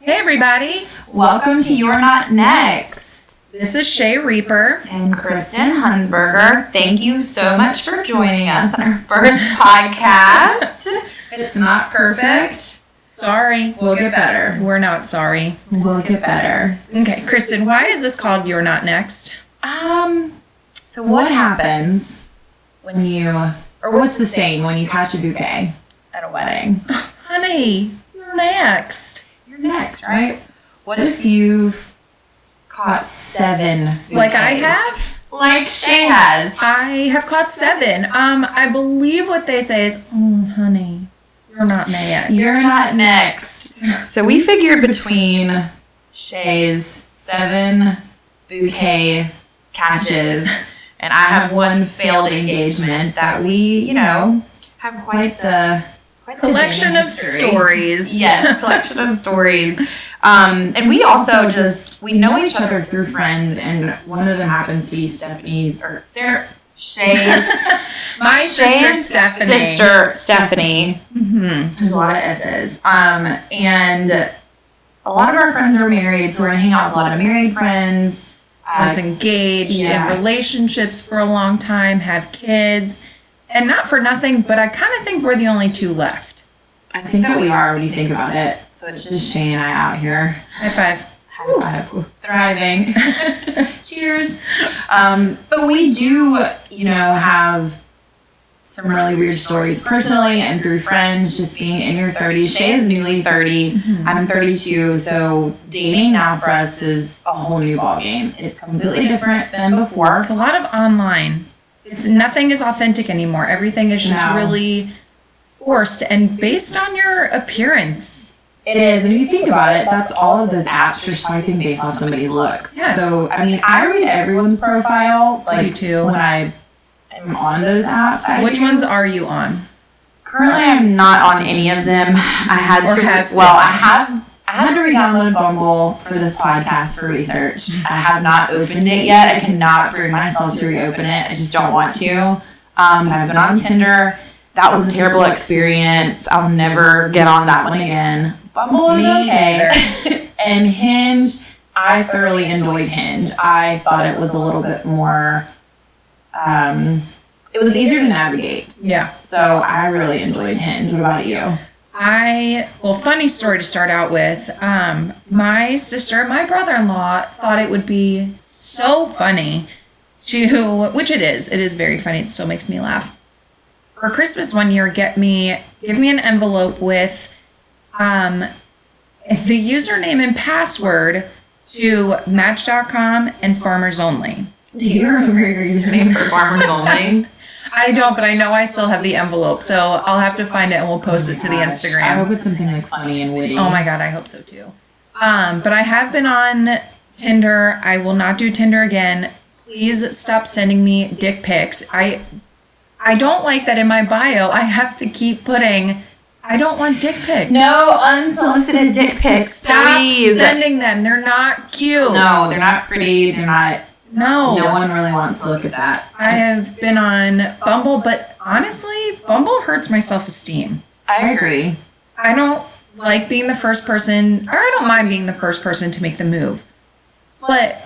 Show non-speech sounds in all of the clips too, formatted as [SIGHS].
Hey, everybody. Welcome to You're Not Next. This is Shay Reaper. And Kristen Hunsberger. Thank you so much for joining us on our [LAUGHS] first podcast. It's not perfect. Sorry. We'll get better. We're not sorry. We'll get better. Okay, Kristen, why is this called You're Not Next? Um, so what happens when you, or what's the saying when you catch a bouquet at a wedding? Honey, you're next. You're next, right? What if you've caught seven Like I bouquets? have? Like Shay has. I have caught seven. Um, I believe what they say is, mm, honey, you're not next. You're not next. So we figured between Shay's seven bouquet catches [LAUGHS] and I have one failed engagement that we, you know, have quite the quite the Collection of history. stories. [LAUGHS] Yes, collection of stories. Um, and we also just we know each other through friends, and one of them happens to be Stephanie's or Sarah Shay's [LAUGHS] My sister, Shay's Stephanie. sister Stephanie. hmm There's a lot of S's. Um, and a lot of our friends are married, so we're hanging out with a lot of married friends. Was Uh, engaged yeah. in relationships for a long time, have kids. And not for nothing, but I kind of think we're the only two left. I think that we are when you think about it. So it's just Shay and I out here. High five. High five. Thriving. [LAUGHS] [LAUGHS] Cheers. Um, but we do, you know, have some really weird stories personally and through friends, just being in your 30s. Shay is newly 30. I'm 32. So dating now for us is a whole new ballgame. It's completely different than before. It's a lot of online. It's nothing is authentic anymore. Everything is just No. really forced and based on your appearance. It is, and if you think about it, that's all of those apps you're swiping based on somebody's looks. Yeah. So, I mean, I read everyone's profile, like too. when I am on those apps. I Which do. ones are you on? Currently, I'm not on any of them. I had Or to. have well, been. I have. I had to re-download Bumble for this podcast for research. I have not opened it yet. I cannot bring myself to reopen it. I just don't want to. Um, I've been on Tinder. That was a terrible experience. I'll never get on that one again. Bumble is okay. [LAUGHS] and Hinge, I thoroughly enjoyed Hinge. I thought it was a little bit more. Um, it was easier to navigate. Yeah. So I really enjoyed Hinge. What about you? I well, funny story to start out with. Um, my sister, my brother-in-law, thought it would be so funny to, which it is. It is very funny. It still makes me laugh. For Christmas one year, get me, give me an envelope with, um, the username and password to Match.com and Farmers Only. Do you remember your username for Farmers [LAUGHS] Only? I don't, but I know I still have the envelope, so I'll have to find it and we'll post it to the Instagram. I hope it's something like funny and witty. Oh my god, I hope so too. Um, but I have been on Tinder. I will not do Tinder again. Please stop sending me dick pics. I I don't like that in my bio. I have to keep putting I don't want dick pics. No unsolicited dick pics, Stop please. sending them. They're not cute. No, they're not pretty. They're not. No. No one really wants to look at that. I have been on Bumble, but honestly, Bumble hurts my self-esteem. I agree. I don't like being the first person, or I don't mind being the first person to make the move. But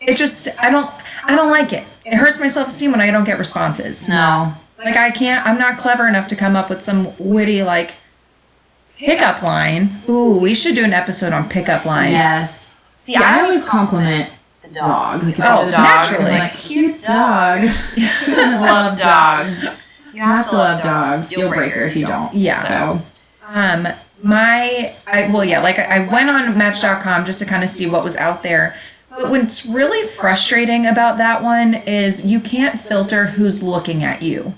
it just, I don't, I don't like it. It hurts my self esteem when I don't get responses. No. Like I can't, I'm not clever enough to come up with some witty like pickup line. Ooh, we should do an episode on pickup lines. Yes. See, Yeah. I always compliment the dog. Like, Oh, it's dog, naturally. I'm like, cute dog. Who [LAUGHS] love dogs? You have to love dogs. Deal breaker if you don't. Yeah. So. Um, my, I, well, yeah, like I I went on Match.com just to kind of see what was out there. But what's really frustrating about that one is you can't filter who's looking at you.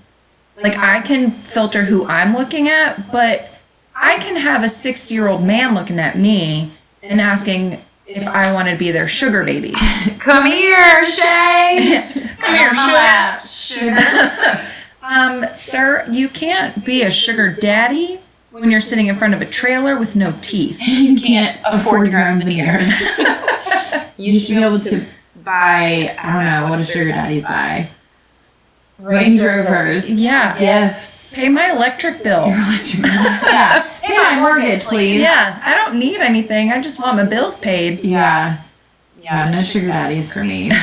Like I can filter who I'm looking at, but I can have a 60 year old man looking at me and asking if I want to be their sugar baby. [LAUGHS] Come here, Shay. [LAUGHS] Come here, on my sugar. [LAUGHS] Um, sir, you can't be a sugar daddy when you're sitting in front of a trailer with no teeth. you can't afford your own veneers. you should be able to buy, I don't know, what does sugar daddies buy? Range Rovers. Yeah. Gifts. pay my electric bill. yeah. Pay my mortgage, please. Yeah, I don't need anything. I just want my bills paid. Yeah. Yeah, no sugar daddies for me. [LAUGHS]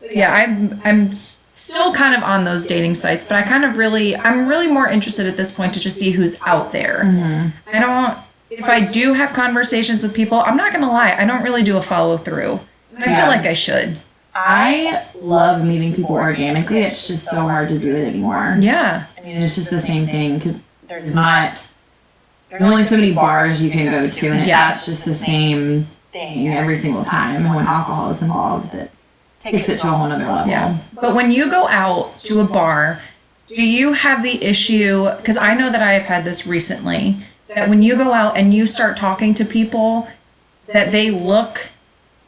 But yeah, I'm I'm still kind of on those dating sites, but I kind of really I'm really more interested at this point to just see who's out there. Hmm. I don't if I do have conversations with people, I'm not gonna lie, I don't really do a follow through. And I Yeah. feel like I should. I love meeting people organically. It's just so hard to do it anymore. Yeah. I mean, it's just the same thing because there's not, there's only so many bars you can go to, and Yeah. that's just the same thing every single time. And when alcohol is involved, it's takes it to a whole other level. Yeah. But when you go out to a bar, do you have the issue? Because I know that I have had this recently that when you go out and you start talking to people, that they look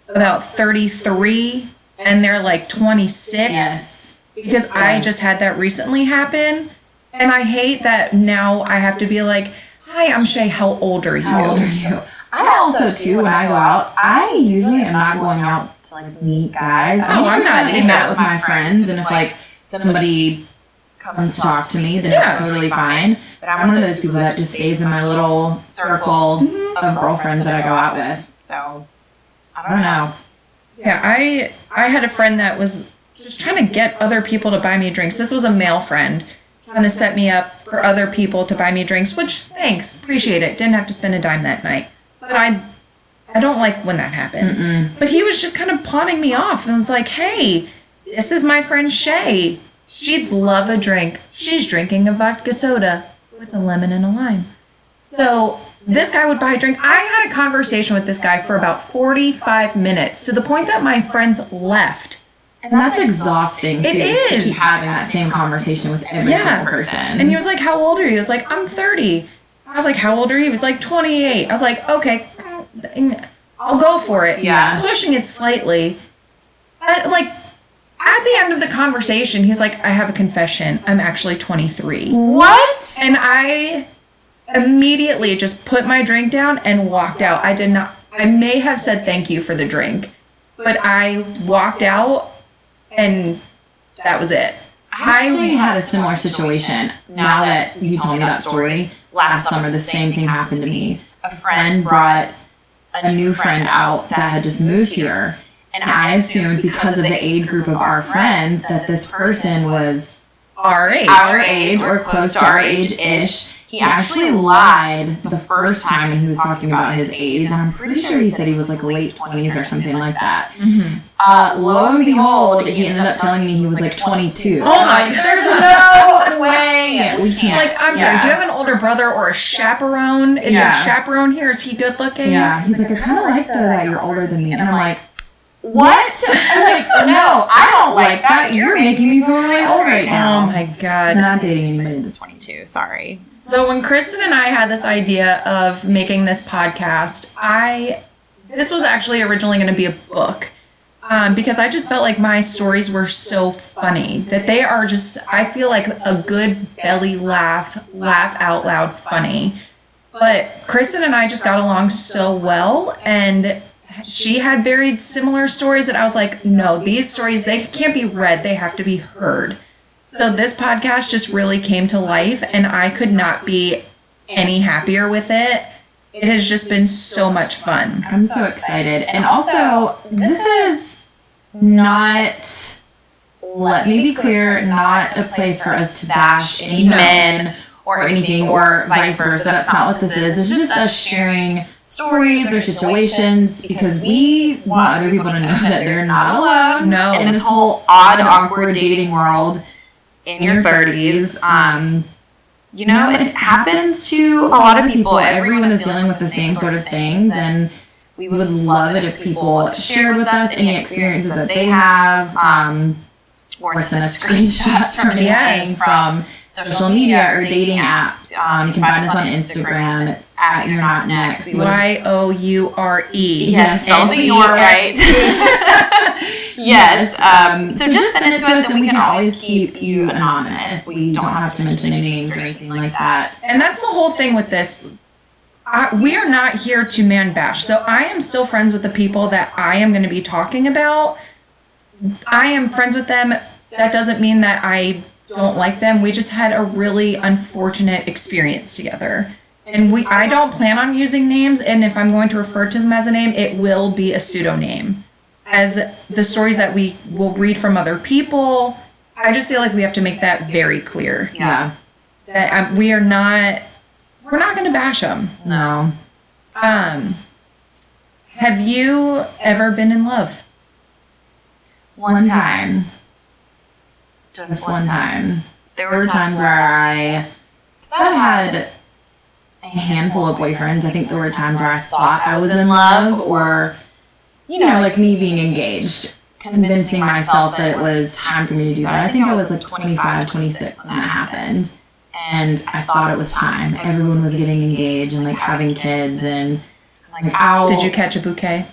about 33 and they're like 26. Yes. Because I just had that recently happen. And I hate that now I have to be like, Hi, I'm Shay. How old are you? How old are you? I also too when I go out, I usually am not going out to like meet guys. Oh, I'm I'm not hang either. out with my friends, and if like somebody comes to talk to me, then Yeah. it's totally fine. But I'm one of those people that just stays in my little circle of girlfriends that I go out with. So I don't know. Yeah, I I had a friend that was just trying to get other people to buy me drinks. This was a male friend trying to set me up for other people to buy me drinks, which thanks, appreciate it. Didn't have to spend a dime that night. But I I don't like when that happens. But he was just kind of pawning me off and was like, "Hey, this is my friend Shay. She'd love a drink. She's drinking a vodka soda with a lemon and a lime." So this guy would buy a drink. I had a conversation with this guy for about 45 minutes to the point that my friends left. And that's exhausting too. It To keep having that same conversation with every Yeah. single person. And he was like, How old are you? He was like, I'm 30. I was like, How old are you? He was like, 28. I was like, Okay, I'll go for it. Yeah. Pushing it slightly. And, like, at the end of the conversation, he's like, I have a confession. I'm actually 23. what? And I immediately just put my drink down and walked out. I did not, I may have said thank you for the drink, but I walked out and that was it. I actually had a similar situation. Now that you told me that story, last summer the same thing happened to me. A friend brought a new friend out that had just moved here. And I assumed because of the age group of our friends that this person was Our age. our age or close to our age ish. He actually lied the first time when he was talking about his age, and I'm pretty sure he said he was like late 20s or something like that. Uh, lo and behold, he ended up telling me he was like 22. Oh my- Like, There's no way we can't. Like, I'm sorry, Yeah. do you have an older brother or a chaperone? Is your Yeah. chaperone here? Is he good looking? Yeah, he's like, I kind of like though that you're older than me, and I'm like, what? [LAUGHS] Like, no, [LAUGHS] I don't like that. You're making me feel really old right now. Oh now. my I'm god. not dating anybody that's 22. Sorry. So when Kristen and I had this idea of making this podcast, I this was actually originally going to be a book. Um, because I just felt like my stories were so funny that they are just I feel like a good belly laugh, laugh out loud funny. But Kristen and I just got along so well and she had very similar stories that I was like, no, these stories they can't be read, they have to be heard. So this podcast just really came to life and I could not be any happier with it. It has just been so much fun. I'm so excited. And also, this is not, let me be clear, not a place for us to bash any men or anything or vice versa. That's not what this is. It's just us sharing stories or situations because we want other people to know that they're not alone No. in this whole odd, awkward dating world in your 30s. Um, you know, it happens to a lot of people. Everyone is dealing with the same sort of things, and we would love it if people shared with us any experiences that they have, um, or send us screenshots from anything from social media or dating apps. Um, you can find us on Instagram. It's at You're Not Next. Y O U R E. Yes, spell the your right. [LAUGHS] yes. Um, so just send it to us, and we can always keep you anonymous. We don't have to mention any names or anything like that. And that's the whole thing with this. I, we are not here to man bash. So I am still friends with the people that I am going to be talking about. I am friends with them. That doesn't mean that I don't like them. We just had a really unfortunate experience together. And we I don't plan on using names and if I'm going to refer to them as a name, it will be a pseudonym. As the stories that we will read from other people, I just feel like we have to make that very clear. Yeah. That um, we are not we're not going to bash them. No. Um have you ever been in love? One time. Just one time. There were times where I, I've had a handful of boyfriends. I think there were times where I thought I was in love or, you know, like me being engaged, convincing myself that it was time for me to do that. I think I was like 25, 26 when that happened. And I thought it was time. Everyone was getting engaged and like having kids and like, ow. Did you catch a bouquet?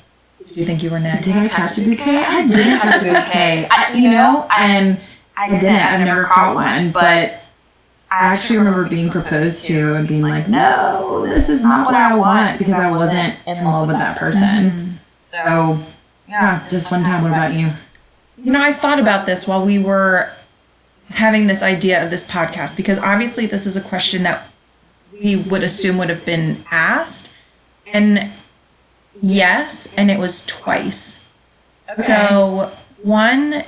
Did you think you were next? Did I catch a bouquet? I didn't catch a bouquet. [LAUGHS] I, you know, and I didn't. I've never caught one, but I actually remember being proposed to and being like, "No, this is not what I want," because I wasn't in love with that person. So, yeah, just one time. What about you? You know, I thought about this while we were having this idea of this podcast because obviously this is a question that we would assume would have been asked. And yes, and it was twice. So one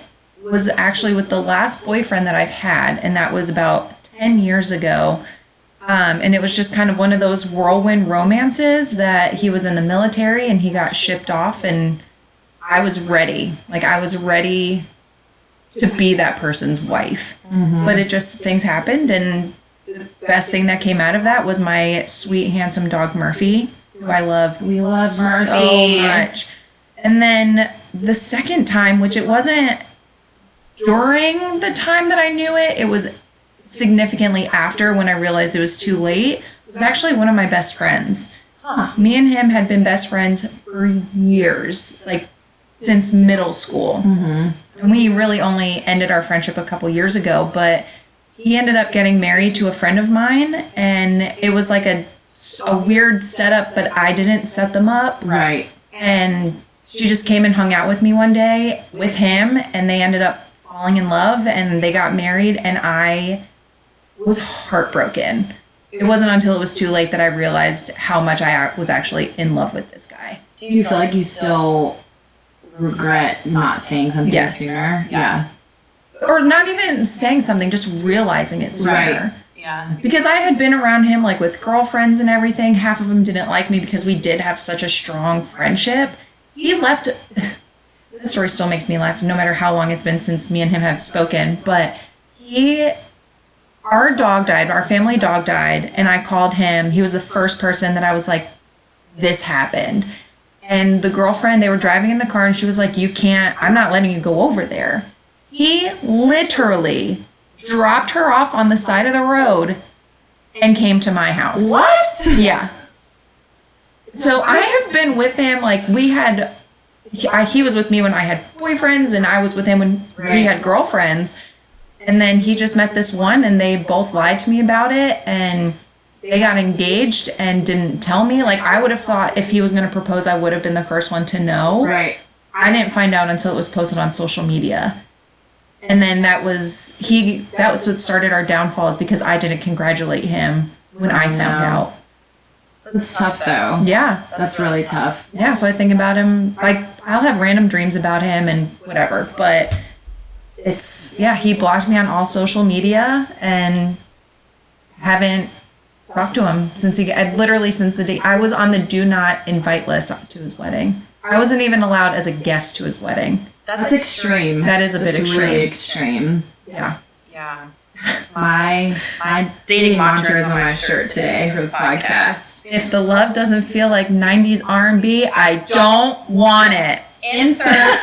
was actually with the last boyfriend that I've had, and that was about 10 years ago. Um, and it was just kind of one of those whirlwind romances that he was in the military and he got shipped off, and I was ready. Like, I was ready to be that person's wife. But it just, things happened, and the best thing that came out of that was my sweet, handsome dog, Murphy, who I love We love Murphy so much. And then the second time, which it wasn't during the time that I knew it, it was significantly after when I realized it was too late, It was actually one of my best friends. Huh. Me and him had been best friends for years, like since middle school. Mm-hmm. And we really only ended our friendship a couple years ago, but he ended up getting married to a friend of mine, and it was like a, a weird setup, but I didn't set them up Right. and she just came and hung out with me one day with him and they ended up falling in love and they got married and I was heartbroken. It wasn't until it was too late that I realized how much I was actually in love with this guy. Do you feel like you still regret not saying something Yes. sooner? Yeah. Or not even saying something, just realizing it sooner. Right. Yeah. Because I had been around him like with girlfriends and everything. Half of them didn't like me because we did have such a strong friendship. He left. This story still makes me laugh, no matter how long it's been since me and him have spoken. But he, our dog died. Our family dog died, and I called him. He was the first person that I was like, "This happened." And the girlfriend, they were driving in the car, and she was like, "You can't. I'm not letting you go over there." He literally dropped her off on the side of the road and came to my house. What? Yeah. So I have been with him like we had. He, I, he was with me when I had boyfriends, and I was with him when Right. had girlfriends. And then he just met this one, and they both lied to me about it, and they got engaged and didn't tell me. Like I would have thought if he was going to propose, I would have been the first one to know. Right. I didn't find out until it was posted on social media. And then that was he that was what started our downfall is because I didn't congratulate him when I found No. Out. It's tough though. Yeah. That's really tough. Yeah, so I think about him like I'll have random dreams about him and whatever, but it's yeah, he blocked me on all social media and haven't talked to him since he I, literally since the day I was on the do not invite list to his wedding. I wasn't even allowed as a guest to his wedding. That's, That's extreme. That is a bit That's really extreme. extreme. Yeah. Yeah. My my dating mantra is on my shirt today for the podcast. If the love doesn't feel like 90s R&B, I don't want it. Insert [LAUGHS]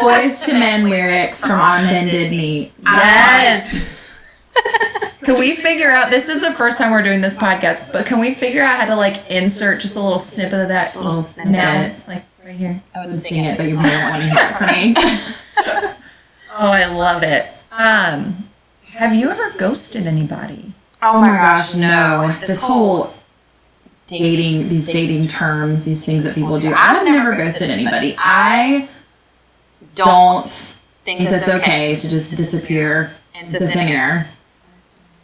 Boyz II Men lyrics from On Bended Knee. Yes. [LAUGHS] can we figure out this is the first time we're doing this podcast, but can we figure out how to like insert just a little snippet of that Just a little snippet. now? Like right here. I would Sing it, but you wouldn't want to hear it from me. [LAUGHS] Oh, I love it. Um have you ever ghosted anybody? Oh my gosh, no. This whole dating, these dating terms, these things that people do. I've never ghosted anybody. I don't think that's okay to just disappear into thin air.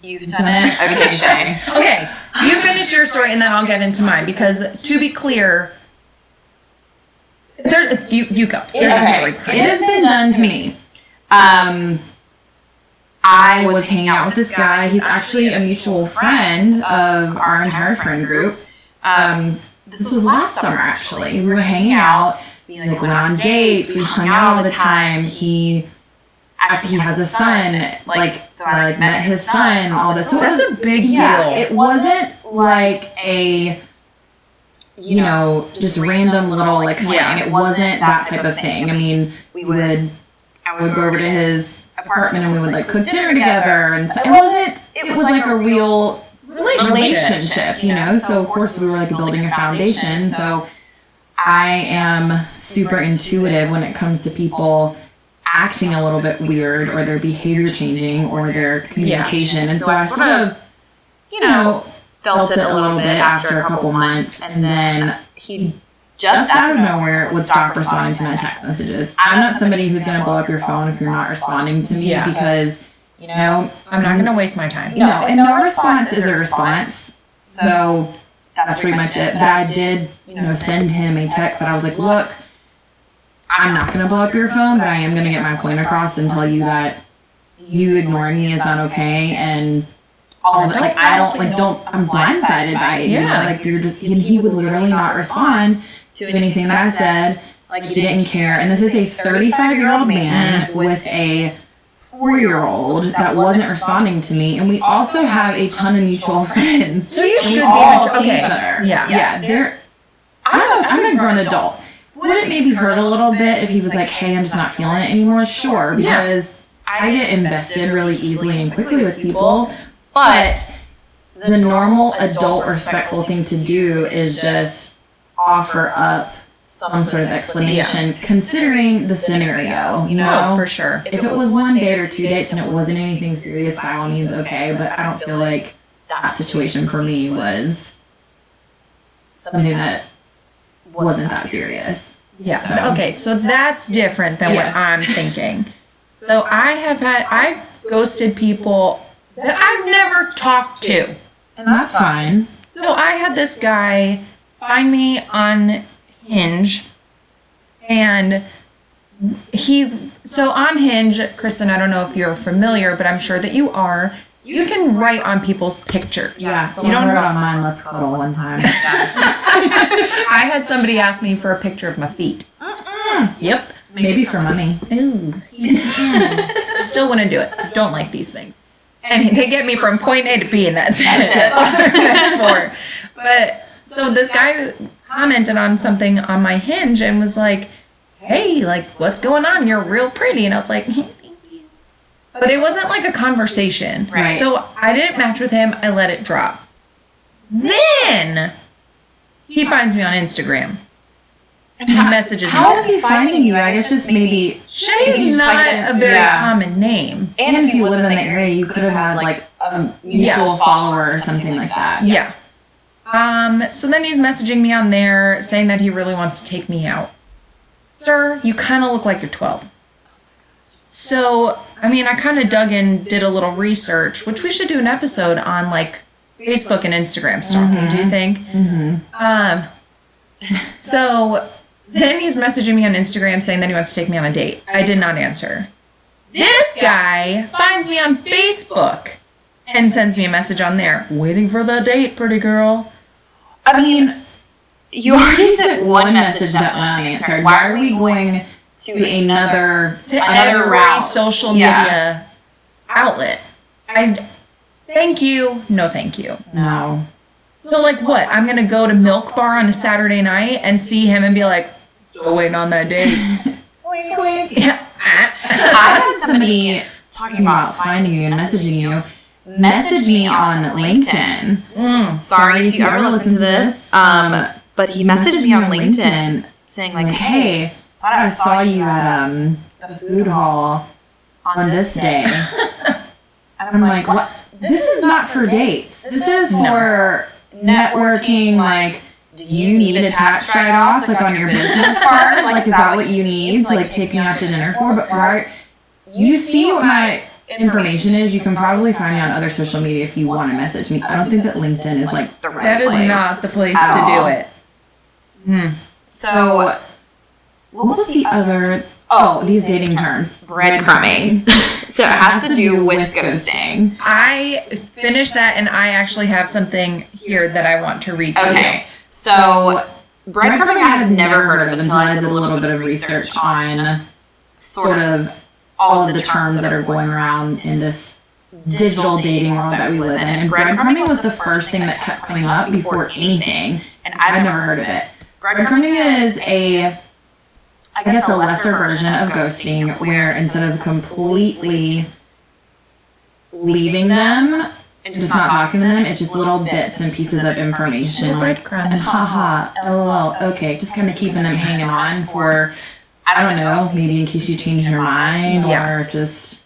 You've done Done it? Okay, Shay. Okay, you finish your story and then I'll get into mine because to be clear, there you you go. There's a story. It has been done to me. Um, I was hanging out with this guy. He's actually a mutual friend of our entire friend group. Um, this was last summer, actually. We were hanging out. We like went on dates. We hung out all the time. He, after he has a son, like so I like met his son. All this. So it That's was- a big deal. It wasn't like a you know, just random little like. Yeah. It wasn't that type of thing. I mean, we would I would go over to his apartment and we would like cook dinner together and stuff. It wasn't it was like a real relationship, you know. So of course we were like building a foundation. So I am super intuitive when it comes to people acting a little bit weird or their behavior changing or their communication. And so I sort of, you know, felt it a little bit after a couple months and then he just out of nowhere would stop responding to my text messages. I'm not somebody who's gonna blow up your phone if you're not responding to me Yeah. because you know I'm not gonna waste my time. no, and no response is a response. So that's pretty much it. But I did, you know, send him a text that I was like, look, I'm not gonna blow up your phone, but I am gonna get my point across and tell you that you ignoring me is not okay and all of it. Like I don't like don't I'm blindsided by it. You know? Yeah. Like you're just and he would literally not respond to anything that I said. Like he didn't care. And this is a 35 year old man with a four year old that wasn't responding to me. And we also have a ton of mutual friends. So you should be all mature- see each other. Yeah. Yeah. They're I'm a, I'm a grown adult. Would it maybe hurt a little bit if he was like, hey, I'm just not feeling it anymore? Sure. Because I get invested really easily and quickly with people. But the normal adult respectful thing to do is just offer up some sort of explanation considering the scenario, you know? Oh, for sure. If it was one date or two dates and it wasn't anything serious, by all means, okay. But I don't feel like that situation for me was something that wasn't that serious. Yeah. So- Okay, so that's different than Yes. what I'm thinking. [LAUGHS] So I have had I've ghosted people that I've never talked to. And that's fine. So I had this guy find me on Hinge and he so on Hinge, Kristen, I don't know if you're familiar, but I'm sure that you are. You can write on people's pictures. Yeah, you don't wrote on mine. Let's cuddle one time. [LAUGHS] I had somebody ask me for a picture of my feet. Mm, yep. Maybe for money. Ooh. [LAUGHS] Still want to do it. Don't like these things. And they get me from point A to B, and that's it. That's all they're for. [LAUGHS] But so this guy commented on something on my hinge and was like, "Hey, like, what's going on? You're real pretty." And I was like, hey, [LAUGHS] "Thank you." But it wasn't like a conversation. Right. So I didn't match with him. I let it drop. Then he finds me on Instagram. And He messages me. How is he finding you? I guess just maybe. Shay You is just not a very yeah. common name. And if you live in the area, you could have had like a mutual follower or something like that. Yeah. Um, so then he's messaging me on there saying that he really wants to take me out. Sir, you kind of look like you're 12. So, I mean, I kind of dug in, did a little research, which we should do an episode on like Facebook and Instagram stalking, do you think? Mm-hmm. Um, so then he's messaging me on Instagram saying that he wants to take me on a date. I did not answer. This guy finds me on Facebook and sends me a message on there. Waiting for the date, pretty girl. I mean, you already sent one message that went unanswered. Why are we going to another To another route? social Yeah. media outlet. I thank you. No, thank you. No. So like what? I'm gonna go to Milk Bar on a Saturday night and see him and be like, still waiting on that date. [LAUGHS] Wink, wink. yeah. [LAUGHS] I had somebody talking about finding you and messaging you. Message me on LinkedIn. Sorry if you ever listen to this. Um, but he messaged me on LinkedIn saying like, "Hey, thought I saw you at um the food hall on this day. [LAUGHS] And I'm like, what? This is not for dates. This is for networking. Like, do you need a tax write off like on your business card? Like, is that what you need to like take me out to dinner for? But why? You see what my information is, you can probably find me on other social media if you want to message me. I don't think that LinkedIn is like the right That is place. not the place At to do it. Hmm. So, what was the other? Oh, oh, these dating terms. breadcrumbing. [LAUGHS] so it has to do with ghosting. I finished that and I actually have something here that I want to read to Okay. So breadcrumbing I had never heard of until I did a little bit of research on sort of all of the terms that are going around in this digital dating world that we live in. And breadcrumbing was the first thing that kept coming up before anything. and I've never heard of it. Breadcrumbing is a, I guess, a lesser version of ghosting where instead of completely leaving them and just not talking to them, it's just little bits and pieces of information. Like, breadcrumbs. [LAUGHS] haha, lol, okay, just kind of keeping them hanging on for, I don't know, maybe in case you change your mind Yeah. or just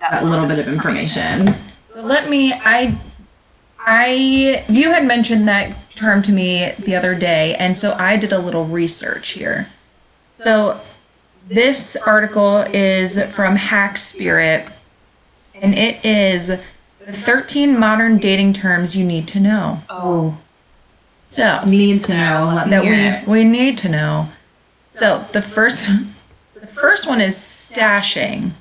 that little bit of information. So let me I I you had mentioned that term to me the other day and so I did a little research here. So this article is from Hack Spirit and it is the 13 modern dating terms you need to know. Oh, So needs to know. Let me that hear it. we we need to know. So the first the first one is stashing.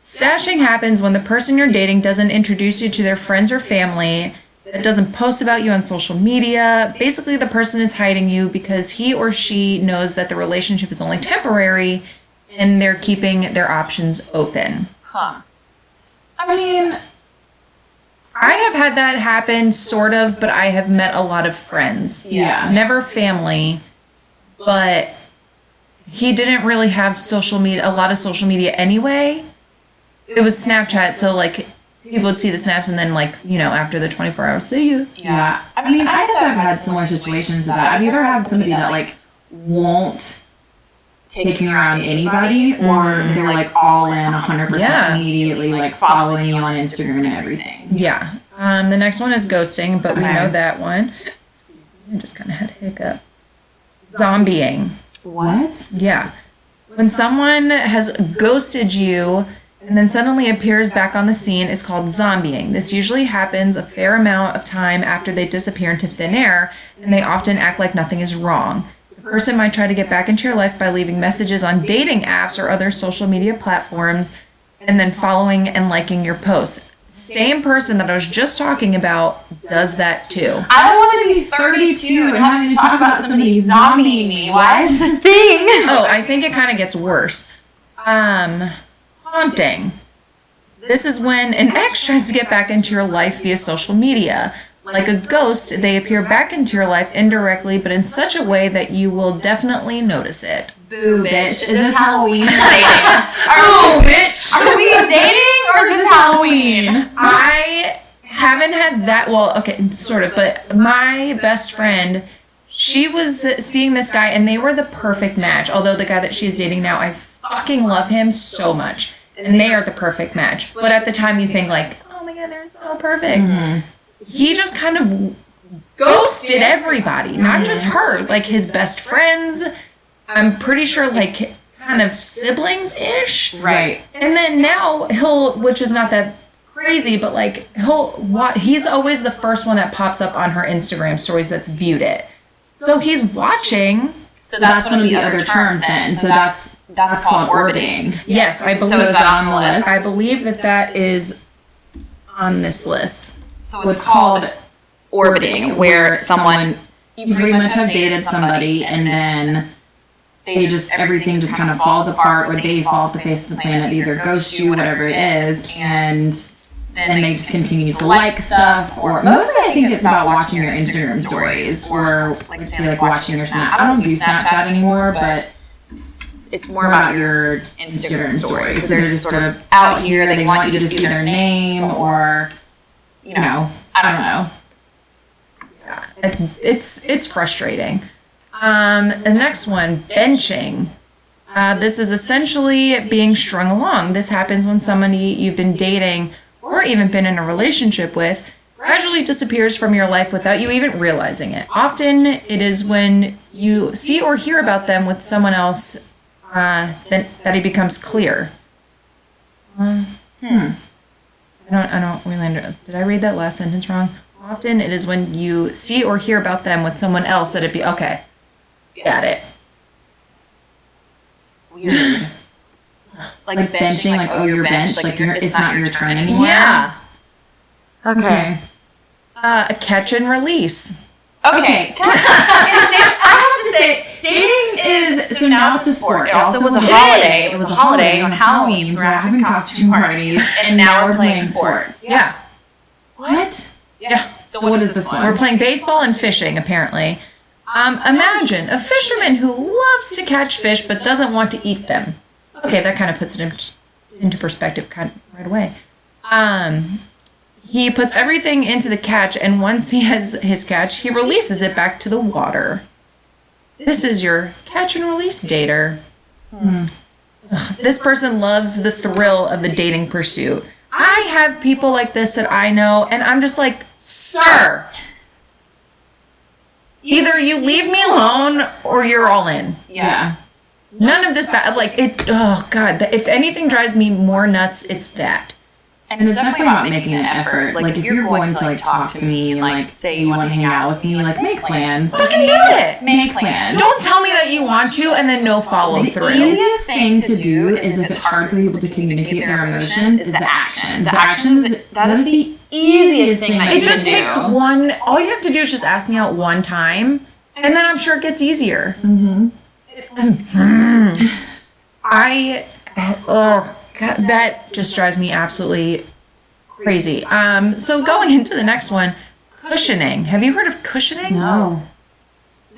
Stashing happens when the person you're dating doesn't introduce you to their friends or family, that doesn't post about you on social media. Basically, the person is hiding you because he or she knows that the relationship is only temporary and they're keeping their options open. Huh. I mean, I have had that happen, sort of, but I have met a lot of friends. Yeah. Never family, but he didn't really have social media, a lot of social media anyway. It was Snapchat, so like people would see the snaps and then like, you know, after the 24 hours, see you. Yeah. I mean, I guess I've had similar situations to that. I've either had somebody that like won't take me around anybody or they're like all in 100% Yeah. immediately, like following you on Instagram and everything. Yeah. Um, the next one is ghosting, but we know that one. I just kind of had a hiccup. Zombieing. What? Yeah. When someone has ghosted you and then suddenly appears back on the scene, it's called zombieing. This usually happens a fair amount of time after they disappear into thin air, and they often act like nothing is wrong. The person might try to get back into your life by leaving messages on dating apps or other social media platforms and then following and liking your posts. Same person that I was just talking about does that too. I don't want to be 32 and having to talk about somebody zombieing me. Why is this thing? [LAUGHS] Oh, I think it kind of gets worse. Um, haunting. This is when an ex tries to get back into your life via social media. Like a ghost, they appear back into your life indirectly, but in such a way that you will definitely notice it. Boo, bitch. Is Is this Halloween? Halloween? [LAUGHS] Are we, are we dating or is this Halloween? I haven't had that, well, okay, sort of, but my best friend, she was seeing this guy and they were the perfect match. Although the guy that she's dating now, I fucking love him so much. And they are the perfect match. But at the time, you think, like, oh my god, they're so perfect. Mm-hmm. He just kind of ghosted everybody, not just her, like his best friends. I'm pretty sure, like, kind of siblings ish. Right. And then now he'll, which is not that crazy, but like he'll what he's always the first one that pops up on her Instagram stories that's viewed it. So he's watching. So That's, one of the other terms then. So that's that's, called orbiting. Yes, I believe So is that on the list? I believe that that is on this list. So What's called orbiting, where someone you pretty much have dated somebody and then they just everything just kind of falls apart or they fall off the face of the planet, they either ghost you, whatever it is, and then they just continue to like stuff or mostly I think it's about watching your Instagram stories or like say like watching your Snap. I don't do Snapchat anymore, but it's more more about about your Instagram Instagram stories. stories. They're just sort of out here, they want you to see their name or you know. I don't know. It- It's it's frustrating. Um, the next one, benching. Uh, this is essentially being strung along. This happens when somebody you've been dating or even been in a relationship with gradually disappears from your life without you even realizing it. Often it is when you see or hear about them with someone else uh, that, that it becomes clear. Uh, I don't. I don't really. Under, did I read that last sentence wrong? Often it is when you see or hear about them with someone else that it be okay. Got it. Weird. [SIGHS] Like, Like benching, like, oh, you're benched, like, you're, it's not your turn anymore. Yeah. Okay. Uh, a catch and release. Okay. Okay. [LAUGHS] Can [LAUGHS] I, is I have to say, dating is so now it's a sport. It also was a holiday. It was a holiday on Halloween. so We're having costume parties, and now we're playing sports. Yeah. What? Yeah. So what what is is this this one? one? We're playing baseball and fishing, apparently. Um, imagine a fisherman who loves to catch fish but doesn't want to eat them. Okay, that kind of puts it in, into perspective kind of right away. Um, he puts everything into the catch, and once he has his catch, he releases it back to the water. This is your catch and release dater. Ugh, this person loves the thrill of the dating pursuit. I have people like this that I know, and I'm just like, sir, either you leave me alone or you're all in. Yeah. None of this bad. Like it. Oh God. that- If anything drives me more nuts, it's that. And it's definitely about making an effort. Like, if you're going to like talk to me and like say you want to hang out with me, like make plans. Fucking do it. Make plans. Don't tell me that you want to and then no follow The through. The easiest thing to do is if it's hard for people to communicate their emotions is the action. The actions that is the easiest thing that It just can takes do. one. All you have to do is just ask me out one time, and then I'm sure it gets easier. Mm-hmm. I, oh God, that just drives me absolutely crazy. Um, so going into the next one, cushioning. Have you heard of cushioning? No.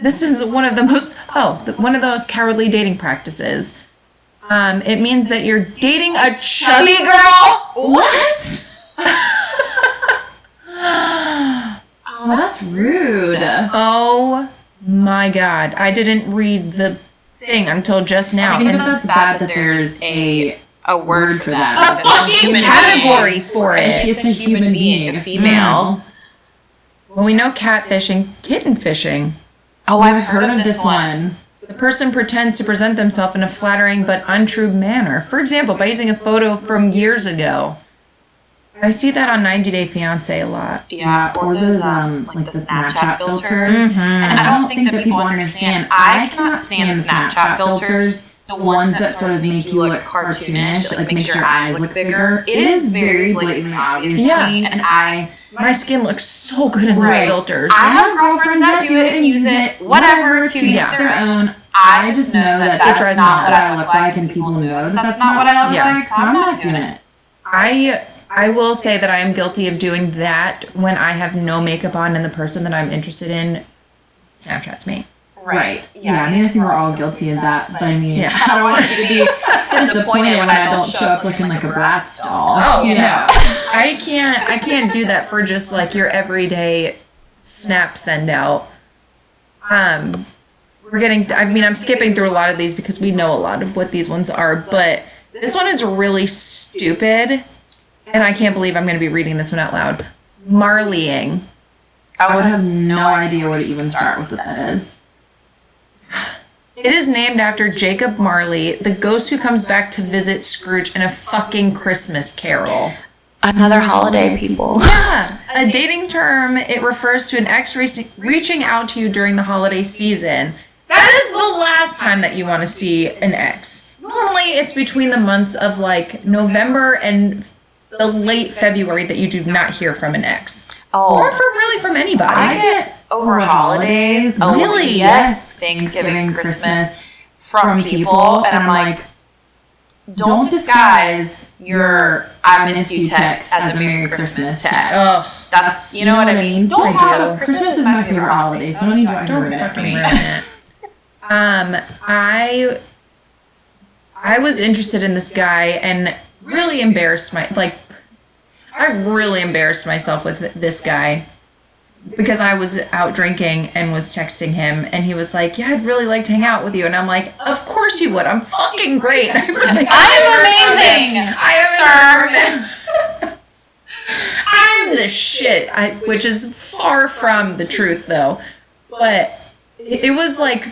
This is one of the most oh, the, one of those cowardly dating practices. Um, it means that you're dating a chubby girl. What? [LAUGHS] oh, that's rude. Oh my god. I didn't read the thing until just now. I think And that that's bad that there's a A word for that. a It's a fucking human category for it. it's a human being, a female. Well, we know catfishing, kitten fishing. Oh, I've Heard of this one? The person pretends to present themselves in a flattering but untrue manner. For example, by using a photo from years ago. I see that on 90 Day Fiance a lot. Yeah, or those um like, the Snapchat filters. Mhm. And I don't think that people understand. I cannot stand the Snapchat filters. The ones that sort of make you look cartoonish, like makes your eyes look bigger. It is very blatantly obvious Yeah. to me, and I My skin looks so good in those filters. I have girlfriends that do it and use it, whatever, to each Yeah. their own. I I just know that drives that's me not what. I look like, and people know that That's not what I look Yeah. like, so I'm not doing it. I I will say that I am guilty of doing that when I have no makeup on and the person that I'm interested in Snapchats me. Right. Yeah. I mean, I think we're all guilty of that. But I mean, Yeah. [LAUGHS] I don't want you to be [LAUGHS] disappointed when I don't show up looking like a Bratz doll. Oh, you no. know. [LAUGHS] I can't I can't do that for just like your everyday snap send out. Um we're getting I mean I'm skipping through a lot of these because we know a lot of what these ones are, but this one is really stupid and I can't believe I'm going to be reading this one out loud. Marleying. I would have no idea where to even start with what that is. It is named after Jacob Marley, the ghost who comes back to visit Scrooge in a fucking Christmas carol. Another holiday, people. [LAUGHS] Yeah, a dating term. It refers to an ex reaching out to you during the holiday season. That is the last time that you want to see an ex. Normally, it's between the months of like November and the late February that you do not hear from an ex, or Oh, from really from anybody. I get over holidays. Oh, Really? Yes. Thanksgiving, Christmas from people. And I'm like, don't disguise your I miss you text as a Merry Christmas text. Ugh. That's, you know what I mean? Don't I have do. a Christmas is my favorite holiday, so don't even Don't ruin it for me. ruin [LAUGHS] it. Um, I I was interested in this guy and really embarrassed my like I really embarrassed myself with this guy because I was out drinking and was texting him and he was like, "Yeah, I'd really like to hang out with you." And I'm like, "Of course you would. I'm fucking great. [LAUGHS] [LAUGHS] I really I'm amazing, I am [LAUGHS] I'm the shit, I, which is far from the truth though. But it was like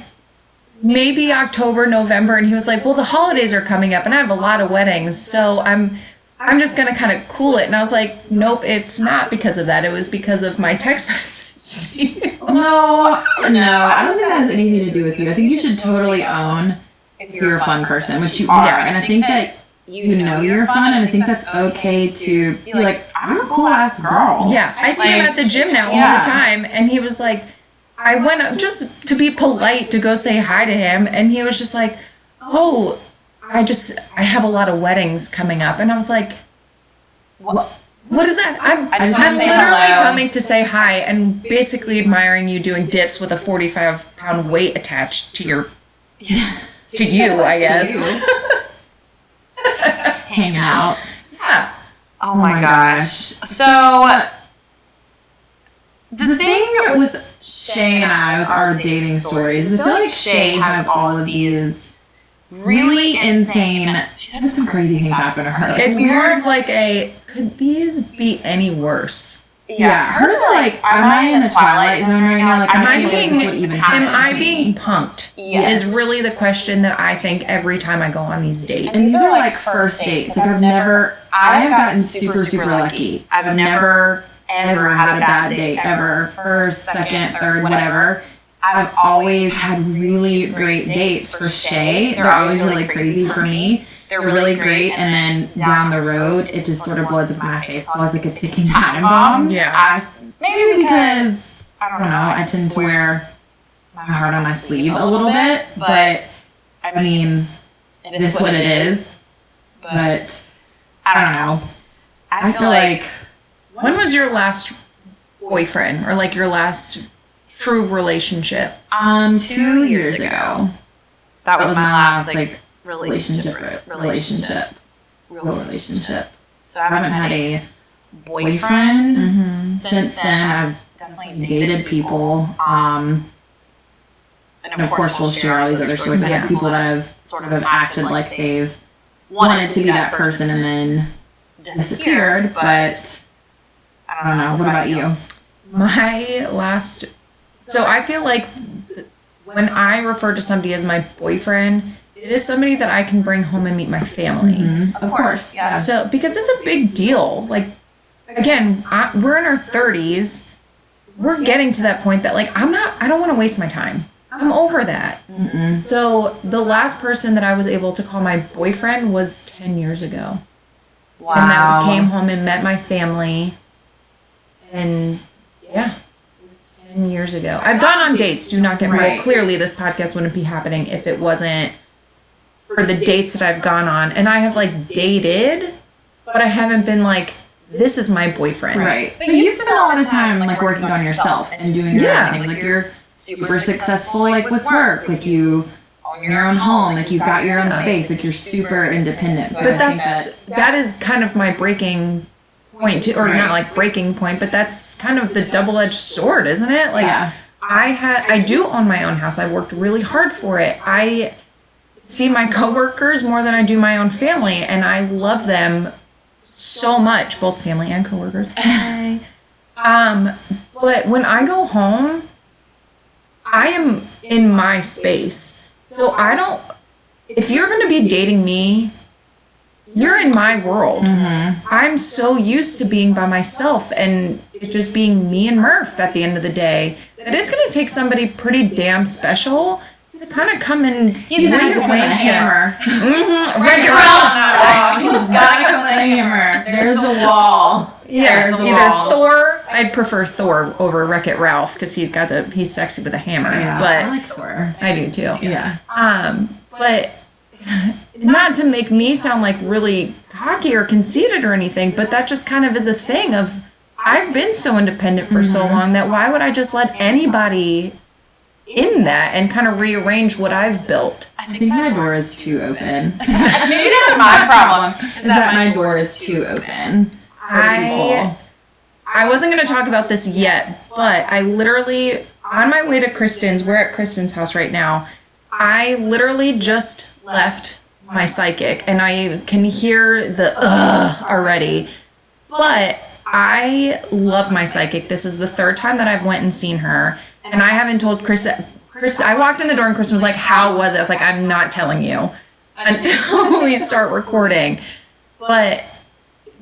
maybe October, November, and he was like, "Well, the holidays are coming up, and I have a lot of weddings, so I'm." I'm just gonna kind of cool it. And I was like, nope, it's not because of that. It was because of my text [LAUGHS] message. No, no, I don't think that has anything to do with you. I think you should totally own if you're a fun person, which you are. And I think that you know you're fun, and I think that's okay to be like, I'm a cool ass girl. yeah, I see him at the gym now all yeah. the time, and he was like, I went up just to be polite to go say hi to him, and he was just like, oh, I just I have a lot of weddings coming up, and I was like, what? What is that? I'm, I just I'm wanna literally hello. coming to say hi and basically admiring you doing dips with a 45 pound weight attached to your [LAUGHS] to you, I guess. [LAUGHS] Hang out. Yeah. Oh my oh gosh. So The thing with Shay and I, with our dating stories, is I feel like Shay has all of these really insane. She's had some crazy things happen to her. Like, It's weird- more of like a could these be any worse? Yeah, hers are like, am I in the twilight zone right now? Like, Am I I can't being this even am I being me. punked? Yes. Is really the question that I think every time I go on these dates. And these are like first dates. Like I've never, I have gotten super, super lucky. I've never ever had a bad date ever. First, second, third, whatever. I've always had really great dates for Shay. They're always really crazy for me. They're really great, and then down the road, it just sort of blows up my face. It was like a ticking time bomb. Yeah. I, maybe because I don't know. I tend to wear my heart on my sleeve a little bit, but I mean, it is what it is. But I don't know. I feel like When was your last boyfriend or like your last true relationship? um two years ago that was was my my last last, like like, relationship relationship relationship relationship real relationship. So I I haven't had a boyfriend boyfriend since since then. I've definitely dated people. Um, and of course we'll share all these other stories. I have people that have sort sort of acted like they've wanted to be that person and then disappeared. But I don't know. What about you? My last so I feel like when I refer to somebody as my boyfriend, it is somebody that I can bring home and meet my family. Of course, yeah. So because it's a big deal. Like again, I, we're in our 30s. We're getting to that point that like I'm not I don't want to waste my time. I'm over that. So the last person that I was able to call my boyfriend was 10 years ago. Wow. And that came home and met my family. And yeah, it was 10 years ago. I've gone on dates. Do not get me wrong. Right. Clearly, this podcast wouldn't be happening if it wasn't for the dates that I've gone on. And I have like dated, but I haven't been like, this is my boyfriend. Right. But you spend a lot of time like working on yourself and doing your Yeah. own thing. Like you're super successful like with work. Like you own your own home. Like you've got your own space. Like you're super independent. So But that's that- that is kind of my breaking point, too, or Right. not like breaking point, but that's kind of the double edged sword, isn't it? Like Yeah. I had I do own my own house. I worked really hard for it. I see my coworkers more than I do my own family, and I love them so much, both family and coworkers. [LAUGHS] Um, but when I go home, I am in my space. So I don't. If you're going to be dating me, you're in my world. I'm so used to being by myself and it just being me and Murph at the end of the day that it's going to take somebody pretty damn special to kind of come and He's gonna come with a hammer. Mm-hmm. Ralph. He's gotta come with a hammer. There's a wall. Yeah, There's a either wall. Thor. I'd prefer Thor over Wreck It Ralph because he's got the he's sexy with a hammer. Yeah, but I like Thor. I do too. Yeah. Um, but [LAUGHS] not to make me sound like really cocky or conceited or anything, but that just kind of is a thing of I've been so independent for so long that why would I just let anybody in that and kind of rearrange what I've built? I think my [LAUGHS] [LAUGHS] door is too open. Maybe that's my problem. Is that my door is too open? I. I wasn't going to talk about this yet, but I literally on my way to Kristen's, we're at Kristen's house right now. I literally just left my psychic and I can hear the ugh already. But I love my psychic. This is the third time that I've went and seen her and I haven't told Chris Chris I walked in the door and Chris was like, "How was it?" I was like, "I'm not telling you until [LAUGHS] we start recording." But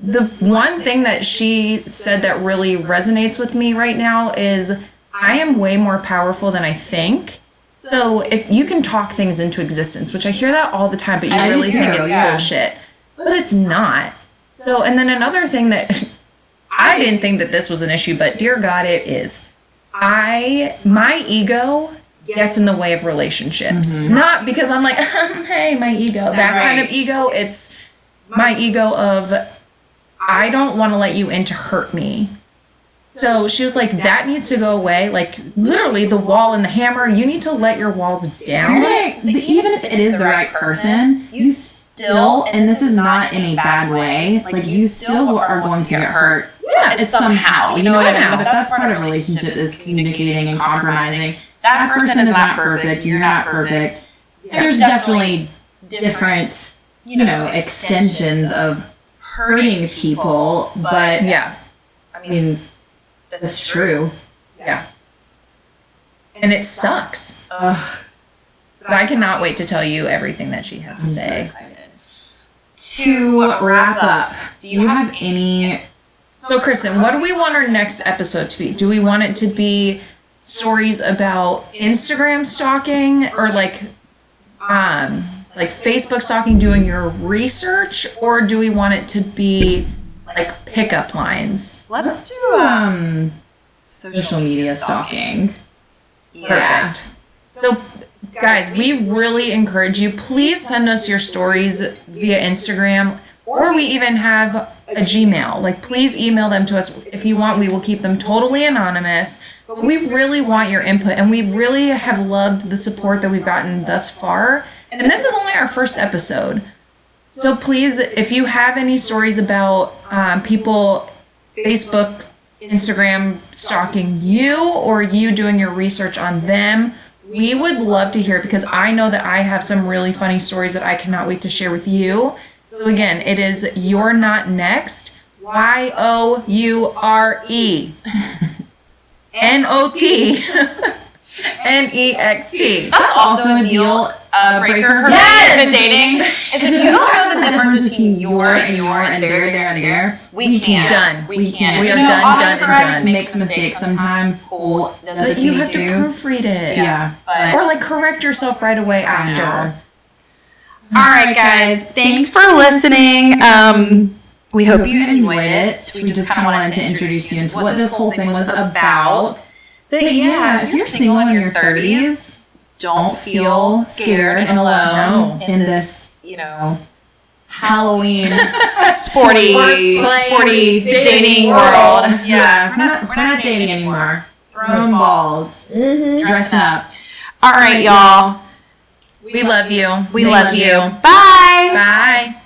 the one thing that she said that really resonates with me right now is I am way more powerful than I think. So if you can talk things into existence, which I hear that all the time, but you is really think it's yeah. bullshit. But it's not. So and then another thing that [LAUGHS] I didn't think that this was an issue, but dear God, it is. I my ego gets in the way of relationships. Mm-hmm. Not because I'm like, [LAUGHS] hey, my ego. That kind of ego. It's my ego of I don't want to let you in to hurt me. So she was like, that needs to go away. Like literally the wall and the hammer, you need to let your walls down. Right. But even if it is the right person, you still, and this is not in a bad way, like you still are going to get hurt. Yeah, it's somehow, you know what I mean? But that's part of a relationship is communicating and compromising. That person is not perfect. You're not perfect. There's definitely different, you know, extensions of hurting people, but Yeah. I mean, that's true. Yeah. And it sucks. Ugh. But I cannot wait to tell you everything that she had to say. To wrap up, do you have any So, Kristen, what do we want our next episode to be? Do we want it to be stories about Instagram stalking or like, um, like Facebook stalking, doing your research, or do we want it to be like pickup lines? Let's do um social media stalking. Perfect. So, guys, we really encourage you. Please send us your stories via Instagram, or we even have a Gmail. Like, please email them to us if you want. We will keep them totally anonymous. But we really want your input, and we really have loved the support that we've gotten thus far. And this is only our first episode. So, please, if you have any stories about um, people, Facebook, Instagram stalking you or you doing your research on them, we would love to hear it because I know that I have some really funny stories that I cannot wait to share with you. So again, it is You're Not Next, Y O U R E. [LAUGHS] N O T. [LAUGHS] N E X T. That's also a deal uh, breaker for Yes! yes! dating. Is if you don't know the difference between your and your and their, their, and their, we can't. Done. We can't. We You are know, done, done, and autocorrect done. Makes mistakes sometimes. Cool. Does But it you me have to too. proofread it. Yeah, but Or like correct yourself right away after. All right, guys. Thanks for listening. Um, we hope you enjoyed it. We just kind of wanted to introduce you into what this whole thing was about. But yeah, if you're single in your 30s, don't feel scared and alone No. in this, you know, Halloween sporty, [LAUGHS] Sports sporty dating, dating world. world. Yeah, we're not, we're not dating anymore. Throwing balls, mm-hmm. dressing up. All right, y'all. We love you. We Thank love you. you. Bye. Bye.